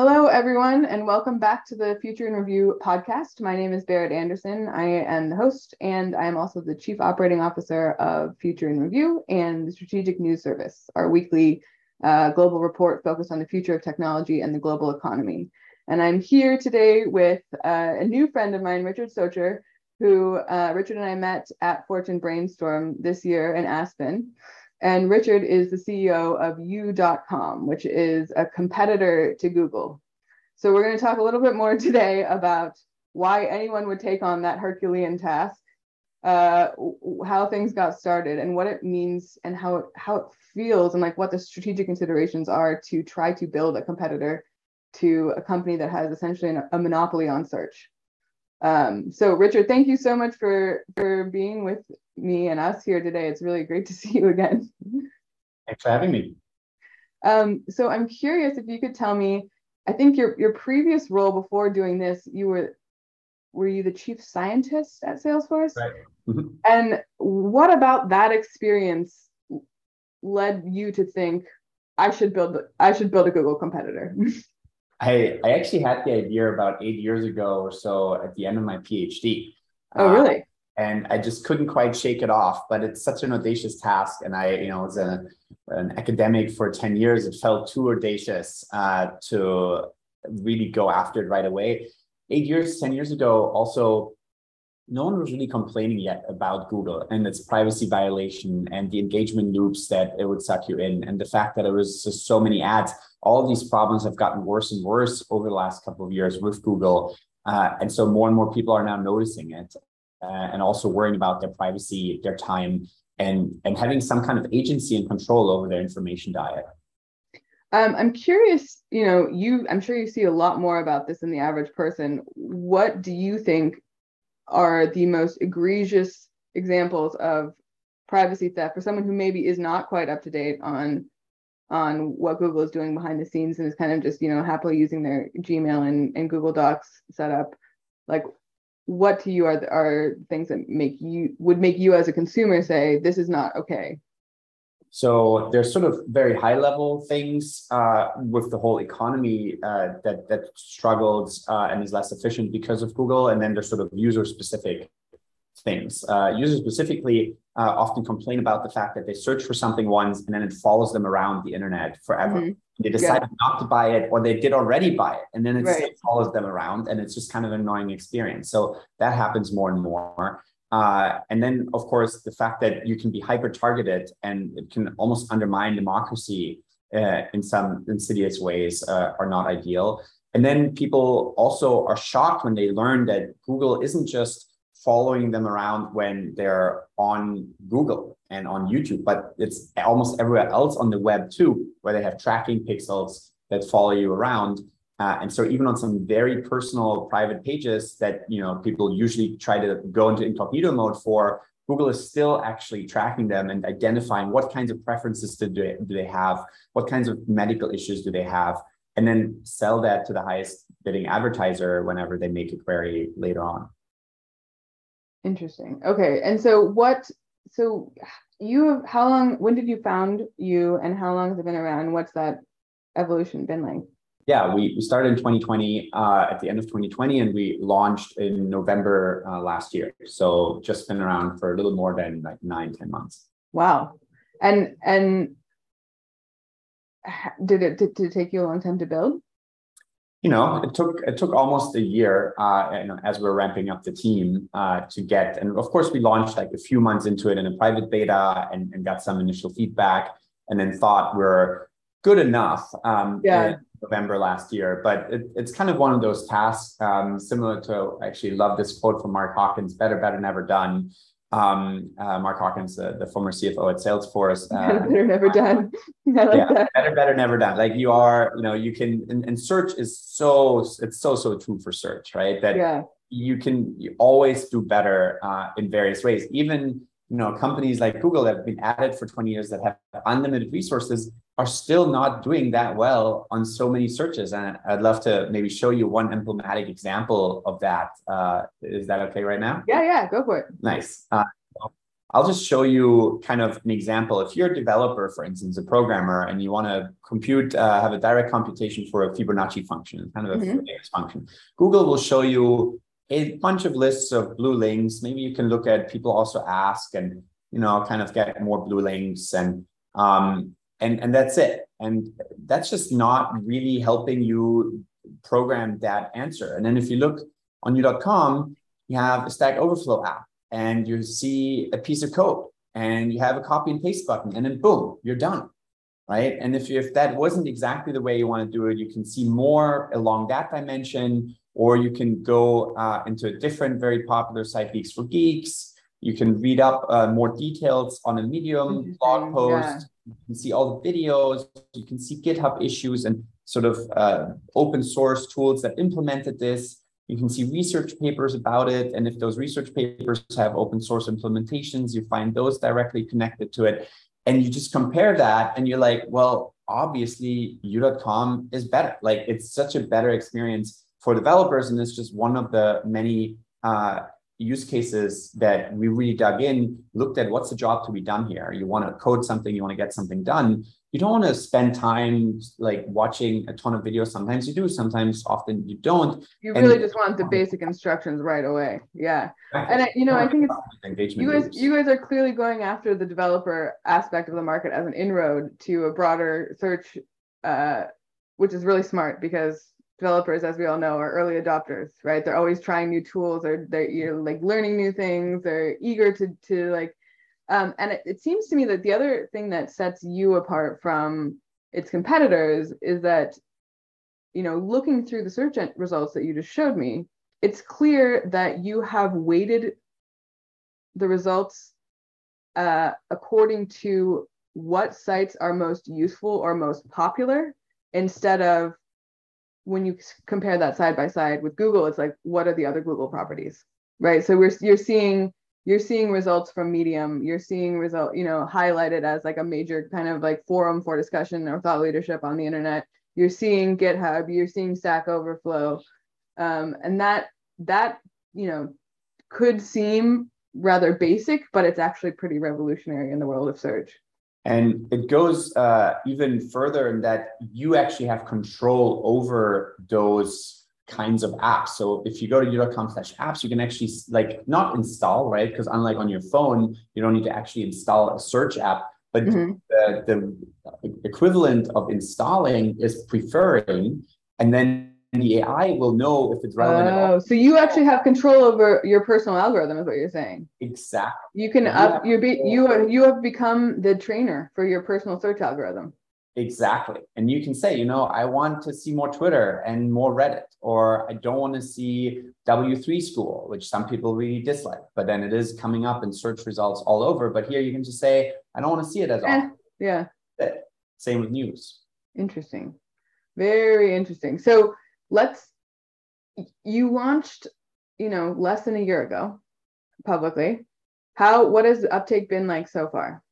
Hello, everyone, and welcome back to the Future in Review podcast. My name is Berit Anderson. I am the host, and I am also the Chief Operating Officer of Future in Review and the Strategic News Service, our weekly uh, global report focused on the future of technology and the global economy. And I'm here today with uh, a new friend of mine, Richard Socher, who uh, Richard and I met at Fortune Brainstorm this year in Aspen. And Richard is the CEO of You.com, which is a competitor to Google. So we're going to talk a little bit more today about why anyone would take on that Herculean task, uh, how things got started, and what it means, and how it, how it feels, and like what the strategic considerations are to try to build a competitor to a company that has essentially a monopoly on search. Um, so Richard, thank you so much for for being with me and us here today. It's really great to see you again. Thanks for having me. Um, so I'm curious if you could tell me, I think your your previous role before doing this, you were were you the chief scientist at Salesforce? Right. Mm-hmm. And what about that experience led you to think I should build I should build a Google competitor? I, I actually had the idea about eight years ago or so at the end of my PhD. Oh, really? Uh, and I just couldn't quite shake it off. But it's such an audacious task, and I, you know, was a, an academic for ten years. It felt too audacious uh, to really go after it right away. Eight years, ten years ago, also no one was really complaining yet about Google and its privacy violation and the engagement loops that it would suck you in, and the fact that it was just so many ads. All these problems have gotten worse and worse over the last couple of years with Google. Uh, and so more and more people are now noticing it and also worrying about their privacy, their time, and, and having some kind of agency and control over their information diet. Um, I'm curious, you know, you I'm sure you see a lot more about this than the average person. What do you think are the most egregious examples of privacy theft for someone who maybe is not quite up to date on on what Google is doing behind the scenes and is kind of just you know happily using their Gmail and, and Google Docs setup. Like, what to you are are things that make you would make you as a consumer say this is not okay? So there's sort of very high level things uh, with the whole economy uh, that that struggles uh, and is less efficient because of Google, and then there's sort of user specific things. Uh, users specifically uh, often complain about the fact that they search for something once and then it follows them around the internet forever. Mm-hmm. They decide yeah. not to buy it, or they did already buy it, and then it right. follows them around, and it's just kind of an annoying experience. So that happens more and more. Uh, and then, of course, the fact that you can be hyper targeted and it can almost undermine democracy uh, in some insidious ways uh, are not ideal. And then people also are shocked when they learn that Google isn't just following them around when they're on Google and on YouTube, but it's almost everywhere else on the web too, where they have tracking pixels that follow you around. Uh, and so even on some very personal private pages that you know people usually try to go into incognito mode for, Google is still actually tracking them and identifying what kinds of preferences do they, do they have, what kinds of medical issues do they have, and then sell that to the highest bidding advertiser whenever they make a query later on. Interesting. Okay. And so what so you have how long when did you found you and how long has it been around? What's that evolution been like? yeah, we, we started in 2020 uh, at the end of 2020 and we launched in November uh, last year. So just been around for a little more than like nine, 10 months. Wow. And, and did it, did, did it take you a long time to build? You know, it took it took almost a year, uh, you know, as we we're ramping up the team uh, to get, and of course we launched like a few months into it in a private beta and, and got some initial feedback, and then thought we're good enough. Um, yeah. November last year, but it, it's kind of one of those tasks um, similar to, I actually love this quote from Mark Hawkins, better, better, never done. Um, uh, Mark Hawkins, uh, the former CFO at Salesforce. Uh, better, never done. Like yeah, that. better, better, never done. Like you are, you know, you can, and, and search is so, it's so, so true for search, right? That yeah. you can you always do better uh, in various ways. Even, you know, companies like Google that have been at it for 20 years that have unlimited resources, are still not doing that well on so many searches. And I'd love to maybe show you one emblematic example of that. Uh, is that okay right now? Yeah, yeah, go for it. Nice. Uh, I'll just show you kind of an example. If you're a developer, for instance, a programmer, and you want to compute, uh, have a direct computation for a Fibonacci function, kind of a mm-hmm. function, Google will show you a bunch of lists of blue links. Maybe you can look at people also ask and you know kind of get more blue links and um, and and that's it. And that's just not really helping you program that answer. And then if you look on you.com you have a Stack Overflow app and you see a piece of code and you have a copy and paste button and then boom, you're done. Right. And if, you, if that wasn't exactly the way you want to do it, you can see more along that dimension, or you can go uh, into a different, very popular site, Geeks for Geeks. You can read up uh, more details on a Medium blog post. Yeah. You can see all the videos. You can see GitHub issues and sort of uh, open source tools that implemented this. You can see research papers about it. And if those research papers have open source implementations, you find those directly connected to it. And you just compare that and you're like, well, obviously you.com is better. Like it's such a better experience for developers. And it's just one of the many uh, use cases that we really dug in, looked at what's the job to be done here. You want to code something, you want to get something done you don't want to spend time like watching a ton of videos. Sometimes you do, sometimes often you don't. You really and, just want the basic instructions right away. Yeah. And I, you know, I think it's you guys you guys are clearly going after the developer aspect of the market as an inroad to a broader search uh, which is really smart because developers, as we all know, are early adopters, right? They're always trying new tools or they're you're like learning new things. They're eager to to like um, and it, it seems to me that the other thing that sets you apart from its competitors is that, you know, looking through the search results that you just showed me, it's clear that you have weighted the results uh, according to what sites are most useful or most popular instead of when you compare that side by side with Google, it's like, what are the other Google properties, right? So we're you're seeing you're seeing results from medium. You're seeing result you know highlighted as like a major kind of like forum for discussion or thought leadership on the internet. You're seeing github. You're seeing stack overflow. Um, and that that you know could seem rather basic but it's actually pretty revolutionary in the world of search and it goes uh, even further in that you actually have control over those kinds of apps. So if you go to you.com slash apps, you can actually like not install, right? Because unlike on your phone, you don't need to actually install a search app. But mm-hmm. the, the equivalent of installing is preferring, and then the AI will know if it's relevant. Oh, so you actually have control over your personal algorithm, is what you're saying. Exactly. You can up. You be you you have become the trainer for your personal search algorithm. Exactly. And you can say, you know, I want to see more Twitter and more Reddit, or I don't want to see W3 school, which some people really dislike, but then it is coming up in search results all over. But here you can just say, I don't want to see it as eh, often. Yeah. Same with news. Interesting. Very interesting. So let's, you launched, you know, less than a year ago publicly. How, what has the uptake been like so far?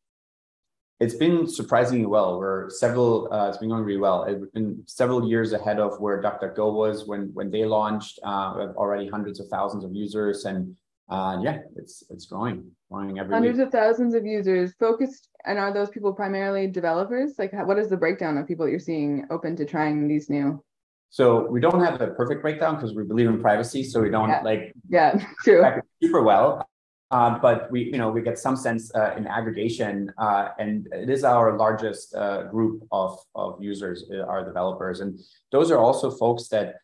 it's been surprisingly well. We're several. Uh, it's been going really well. It's been several years ahead of where DuckDuckGo was when when they launched. Uh, already hundreds of thousands of users, and uh, yeah, it's it's growing, growing every hundreds week. of thousands of users focused. And are those people primarily developers? Like, what is the breakdown of people you're seeing open to trying these new? So we don't have a perfect breakdown because we believe in privacy. So we don't yeah. like yeah, true. super well. Uh, but we, you know, we get some sense uh, in aggregation, uh, and it is our largest uh, group of, of users, uh, our developers, and those are also folks that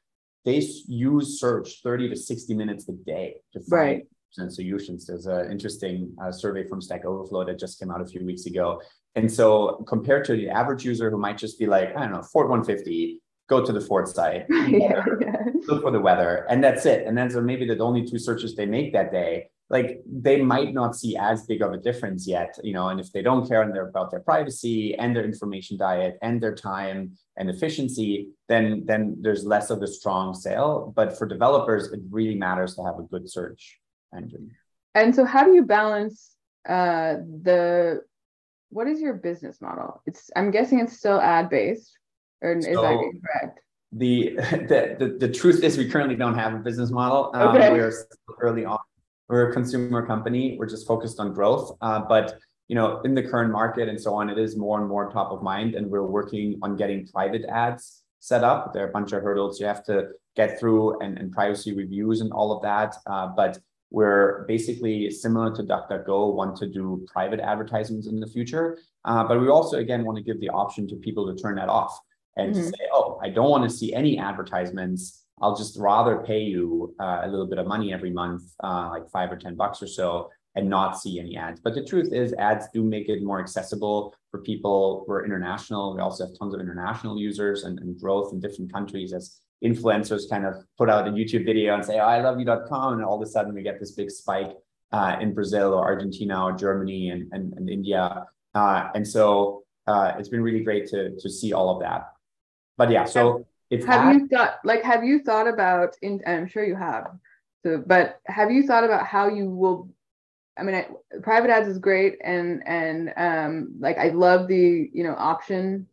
they use search 30 to 60 minutes a day to find right. solutions. There's an interesting survey from Stack Overflow that just came out a few weeks ago, and so compared to the average user who might just be like, I don't know, Fort 150, go to the Fort site, yeah, yeah. look for the weather, and that's it. And then so maybe the only two searches they make that day like they might not see as big of a difference yet, you know, and if they don't care and they're about their privacy and their information diet and their time and efficiency, then then there's less of a strong sale. But for developers, it really matters to have a good search engine. And so how do you balance uh the what is your business model? It's I'm guessing it's still ad based, or is so, that incorrect? The, the the the truth is we currently don't have a business model. Um, okay. We're early on we're a consumer company. We're just focused on growth. Uh, but you know, in the current market and so on, it is more and more top of mind, and we're working on getting private ads set up. There are a bunch of hurdles you have to get through, and, and privacy reviews and all of that. Uh, but we're basically similar to DuckDuckGo, want to do private advertisements in the future. Uh, but we also, again, want to give the option to people to turn that off and mm-hmm. say, oh, I don't want to see any advertisements. I'll just rather pay you uh, a little bit of money every month, uh, like five or 10 bucks or so, and not see any ads. But the truth is, ads do make it more accessible for people who are international. We also have tons of international users and, and growth in different countries as influencers kind of put out a YouTube video and say, oh, I love you.com. And all of a sudden we get this big spike uh, in Brazil or Argentina or Germany and, and, and India. Uh, and so uh, it's been really great to, to see all of that. But yeah, so it's have you thought like have you thought about in I'm sure you have so but have you thought about how you will I mean I, private ads is great and and um like I love the you know option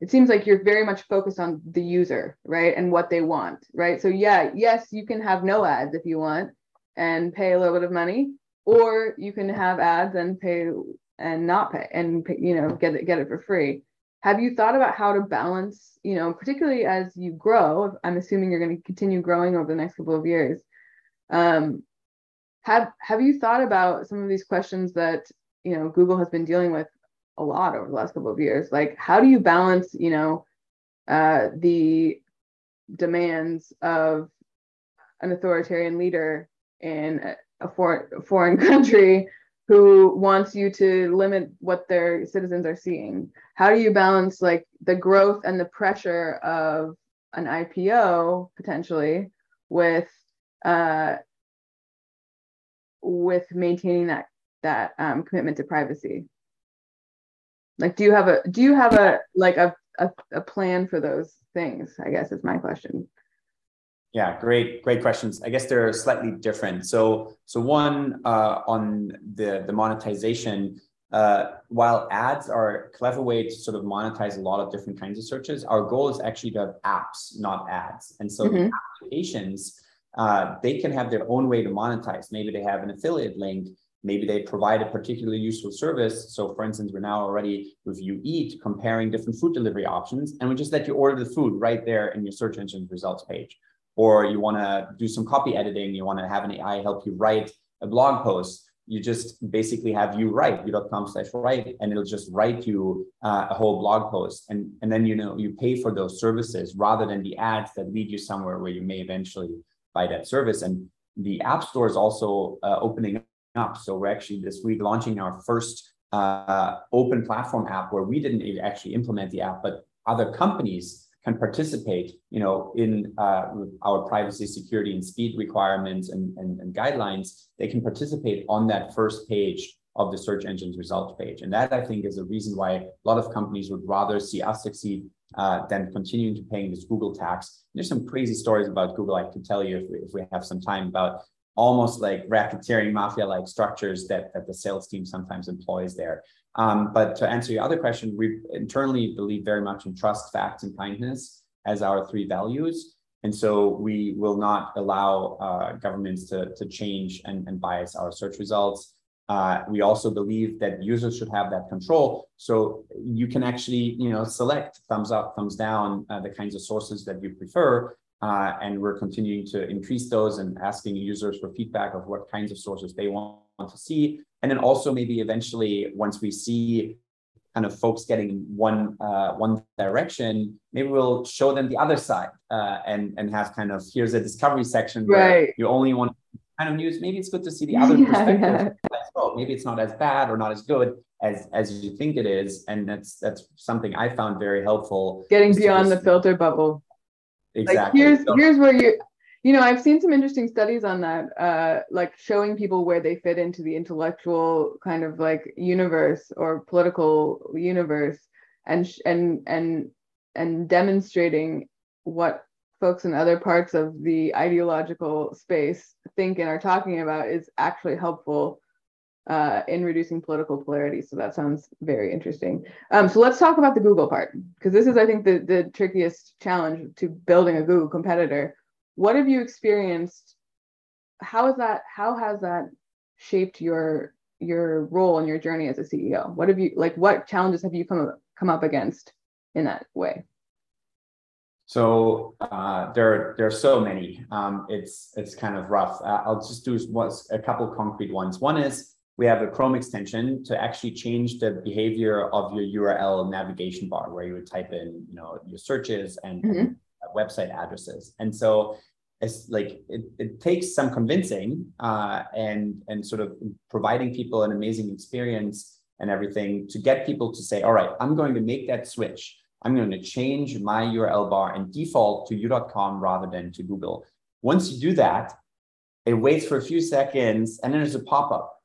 it seems like you're very much focused on the user, right? And what they want, right? So yeah, yes, you can have no ads if you want and pay a little bit of money, or you can have ads and pay and not pay and pay, you know get it get it for free. Have you thought about how to balance, you know, particularly as you grow? I'm assuming you're going to continue growing over the next couple of years. Um, have have you thought about some of these questions that you know Google has been dealing with a lot over the last couple of years. Like, how do you balance, you know, uh, the demands of an authoritarian leader in a foreign foreign country who wants you to limit what their citizens are seeing? How do you balance like the growth and the pressure of an IPO potentially with uh, with maintaining that that um, commitment to privacy? Like, do you have a do you have a like a, a, a plan for those things? I guess is my question. Yeah, great, great questions. I guess they're slightly different. So, so one uh, on the the monetization. Uh, while ads are a clever way to sort of monetize a lot of different kinds of searches, our goal is actually to have apps, not ads. And so mm-hmm. applications, uh, they can have their own way to monetize. Maybe they have an affiliate link maybe they provide a particularly useful service. So for instance, we're now already with You Eat comparing different food delivery options, and we just let you order the food right there in your search engine results page. Or you want to do some copy editing, you want to have an AI help you write a blog post. You just basically have you write you.com slash write, and it'll just write you uh, a whole blog post. And, and then you know you pay for those services rather than the ads that lead you somewhere where you may eventually buy that service. And the App Store is also uh, opening up. So we're actually this week launching our first uh, open platform app where we didn't actually implement the app, but other companies can participate, you know, in uh, our privacy, security, and speed requirements and, and, and, guidelines. They can participate on that first page of the search engine's results page, and that I think is a reason why a lot of companies would rather see us succeed uh, than continuing to paying this Google tax. There's some crazy stories about Google I could tell you if we, if we have some time about almost like racketeering mafia like structures that, that the sales team sometimes employs there. Um, but to answer your other question, we internally believe very much in trust, facts, and kindness as our three values. And so we will not allow uh, governments to, to change and, and bias our search results. Uh, we also believe that users should have that control. So you can actually, you know, select thumbs up, thumbs down, uh, the kinds of sources that you prefer. Uh, and we're continuing to increase those and asking users for feedback of what kinds of sources they want to see. And then also maybe eventually once we see kind of folks getting one uh, one direction, maybe we'll show them the other side uh, and and have kind of here's a discovery section where right. you only want kind of news. Maybe it's good to see the other yeah, perspective. Yeah. Oh, maybe it's not as bad or not as good as as you think it is, and that's that's something I found very helpful. Getting beyond the filter bubble. Exactly. Like here's so, here's where you you know i've seen some interesting studies on that uh, like showing people where they fit into the intellectual kind of like universe or political universe and and and and demonstrating what folks in other parts of the ideological space think and are talking about is actually helpful uh, in reducing political polarity. So that sounds very interesting. Um, so let's talk about the Google part, because this is, I think, the, the trickiest challenge to building a Google competitor. What have you experienced how is that how has that shaped your your role and your journey as a ceo what have you like what challenges have you come come up against in that way so uh, there, there are so many. Um, it's it's kind of rough. Uh, I'll just do a couple concrete ones. One is we have a Chrome extension to actually change the behavior of your URL navigation bar, where you would type in, you know, your searches and, mm-hmm. and website addresses. And so it's like it, it takes some convincing uh, and and sort of providing people an amazing experience and everything to get people to say, all right, I'm going to make that switch. I'm going to change my URL bar and default to you.com rather than to Google. Once you do that, it waits for a few seconds and then there's a pop-up.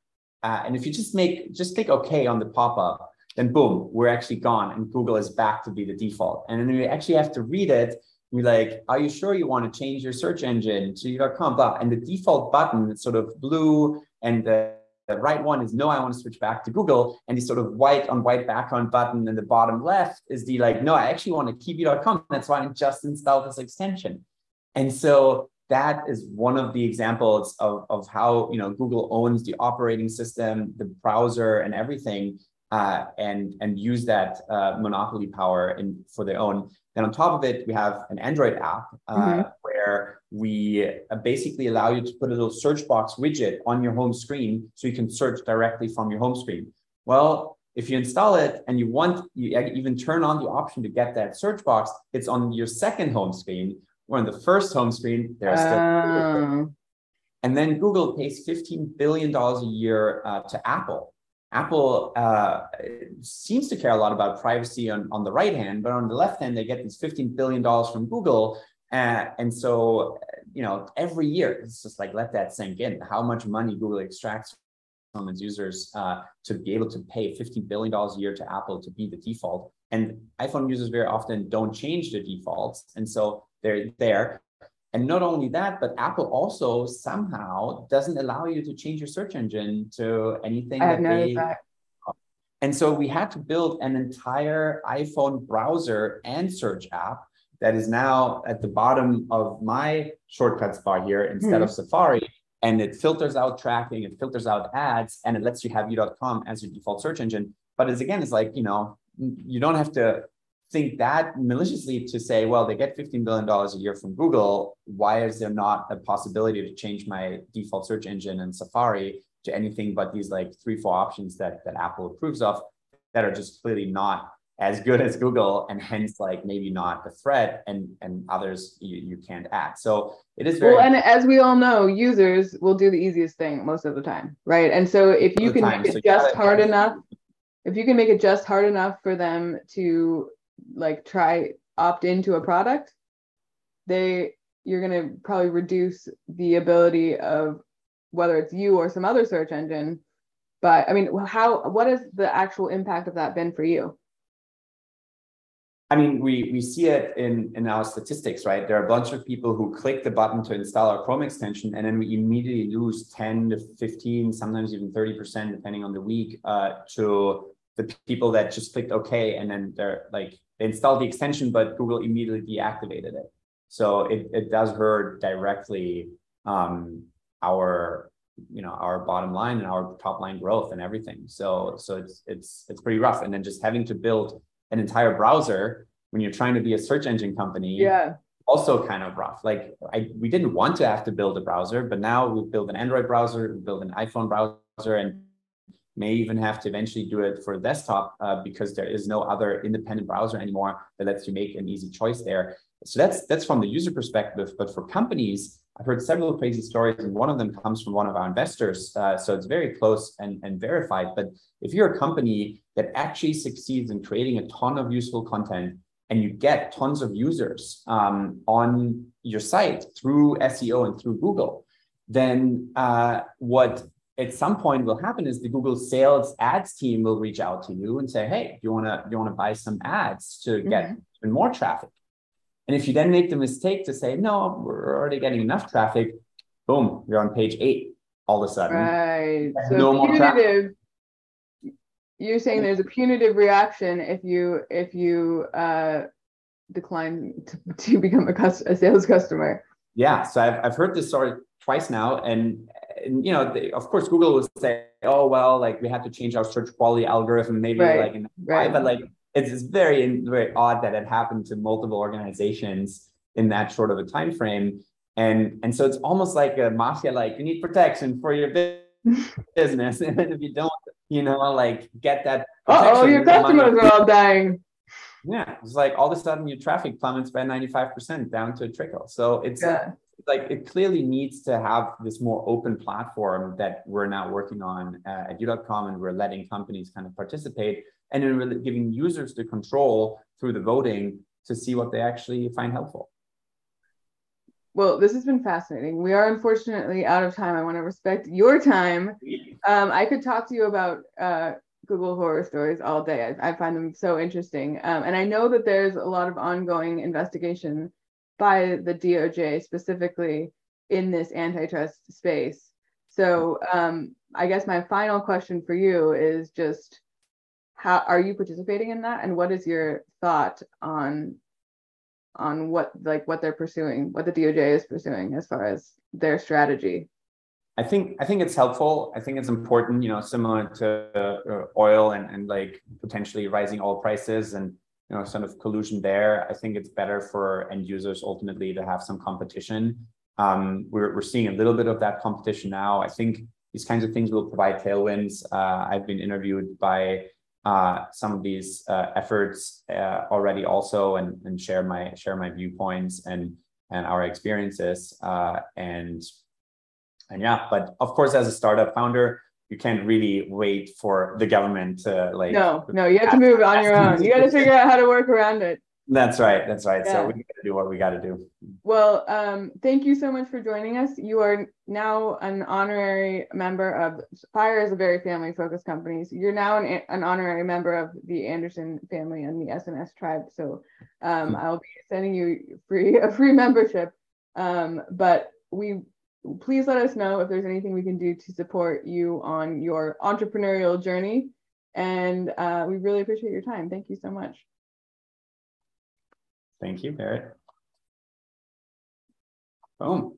Uh, and if you just make, just click OK on the pop-up, then boom, we're actually gone and Google is back to be the default. And then you actually have to read it. We're like, are you sure you want to change your search engine to you.com? Blah. And the default button, it's sort of blue and the the right one is no, I want to switch back to Google. And the sort of white on white background button in the bottom left is the like, no, I actually want to keep you.com. That's why I just installed this extension. And so that is one of the examples of, of how you know Google owns the operating system, the browser, and everything, uh, and and use that uh, monopoly power in for their own. Then on top of it, we have an Android app uh, mm-hmm. where we uh, basically allow you to put a little search box widget on your home screen so you can search directly from your home screen. Well, if you install it and you want, you even turn on the option to get that search box, it's on your second home screen, or on the first home screen, there's. Uh. And then Google pays $15 billion a year uh, to Apple Apple uh, seems to care a lot about privacy on, on the right hand, but on the left hand, they get these $15 billion from Google. Uh, and so, you know, every year, it's just like, let that sink in, how much money Google extracts from its users uh, to be able to pay $15 billion a year to Apple to be the default. And iPhone users very often don't change the defaults. And so they're there. And not only that, but Apple also somehow doesn't allow you to change your search engine to anything I that they. That. And so we had to build an entire iPhone browser and search app that is now at the bottom of my shortcuts bar here instead mm. of Safari. And it filters out tracking, it filters out ads, and it lets you have you.com as your default search engine. But it's again, it's like, you know, you don't have to think that maliciously to say, well, they get $15 billion a year from Google. Why is there not a possibility to change my default search engine and Safari to anything but these like three, four options that, that Apple approves of that are just clearly not as good as Google and hence like maybe not a threat and, and others you, you can't add. So it is very well, and as we all know, users will do the easiest thing most of the time, right? And so if you can time. make it so just hard enough, if you can make it just hard enough for them to like try opt into a product, they you're going to probably reduce the ability of whether it's you or some other search engine. But I mean, how what has the actual impact of that been for you? I mean, we we see it in in our statistics, right? There are a bunch of people who click the button to install our Chrome extension, and then we immediately lose 10 to 15, sometimes even 30%, depending on the week, uh, to the people that just clicked OK, and then they're like they installed the extension, but Google immediately deactivated it. So it, it does hurt directly um, our you know our bottom line and our top line growth and everything. So so it's it's it's pretty rough. And then just having to build an entire browser when you're trying to be a search engine company. Yeah. Also kind of rough. Like I we didn't want to have to build a browser, but now we build an Android browser, we build an iPhone browser, and may even have to eventually do it for desktop uh, because there is no other independent browser anymore that lets you make an easy choice there. So that's that's from the user perspective. But for companies, I've heard several crazy stories, and one of them comes from one of our investors. Uh, so it's very close and, and verified. But if you're a company that actually succeeds in creating a ton of useful content and you get tons of users um, on your site through SEO and through Google, then uh, what at some point will happen is the Google sales ads team will reach out to you and say, "Hey, do you want to you want to buy some ads to get mm-hmm. even more traffic?" And if you then make the mistake to say, "No, we're already getting enough traffic," boom, you're on page eight all of a sudden. Right. So no more traffic. You're saying there's a punitive reaction if you if you uh, decline to, to become a, cus- a sales customer. Yeah. So I've I've heard this story twice now, and, and you know, they, of course, Google will say, "Oh well, like we had to change our search quality algorithm, maybe right. like in right. but like it's, it's very very odd that it happened to multiple organizations in that short of a time frame, and and so it's almost like a mafia, like you need protection for your business, and if you don't, you know, like get that. Oh, your customers are all dying. Yeah, it's like all of a sudden your traffic plummets by 95% down to a trickle. So it's yeah. Like it clearly needs to have this more open platform that we're now working on uh, at you.com and we're letting companies kind of participate and then really giving users the control through the voting to see what they actually find helpful. Well, this has been fascinating. We are unfortunately out of time. I want to respect your time. Um, I could talk to you about uh, Google horror stories all day. I, I find them so interesting. Um, and I know that there's a lot of ongoing investigation by the DOJ specifically in this antitrust space. So um, I guess my final question for you is just how are you participating in that and what is your thought on on what like what they're pursuing, what the DOJ is pursuing as far as their strategy? I think I think it's helpful. I think it's important, you know, similar to uh, oil and, and like potentially rising oil prices and you know sort of collusion there. I think it's better for end users ultimately to have some competition. Um, we're we're seeing a little bit of that competition now. I think these kinds of things will provide tailwinds. Uh, I've been interviewed by uh, some of these uh, efforts uh, already also and, and share my share my viewpoints and and our experiences uh, and and yeah, but of course, as a startup founder, you can't really wait for the government to like. No, no, you have to move on your own. You got to figure out how to work around it. That's right. That's right. Yeah. So we got to do what we got to do. Well, um, thank you so much for joining us. You are now an honorary member of Fire is a very family focused company. So you're now an, an honorary member of the Anderson family and the SNS tribe. So um, hmm. I'll be sending you free a free membership. Um, but we please let us know if there's anything we can do to support you on your entrepreneurial journey. And uh, we really appreciate your time. Thank you so much. Thank you, Berit. Boom.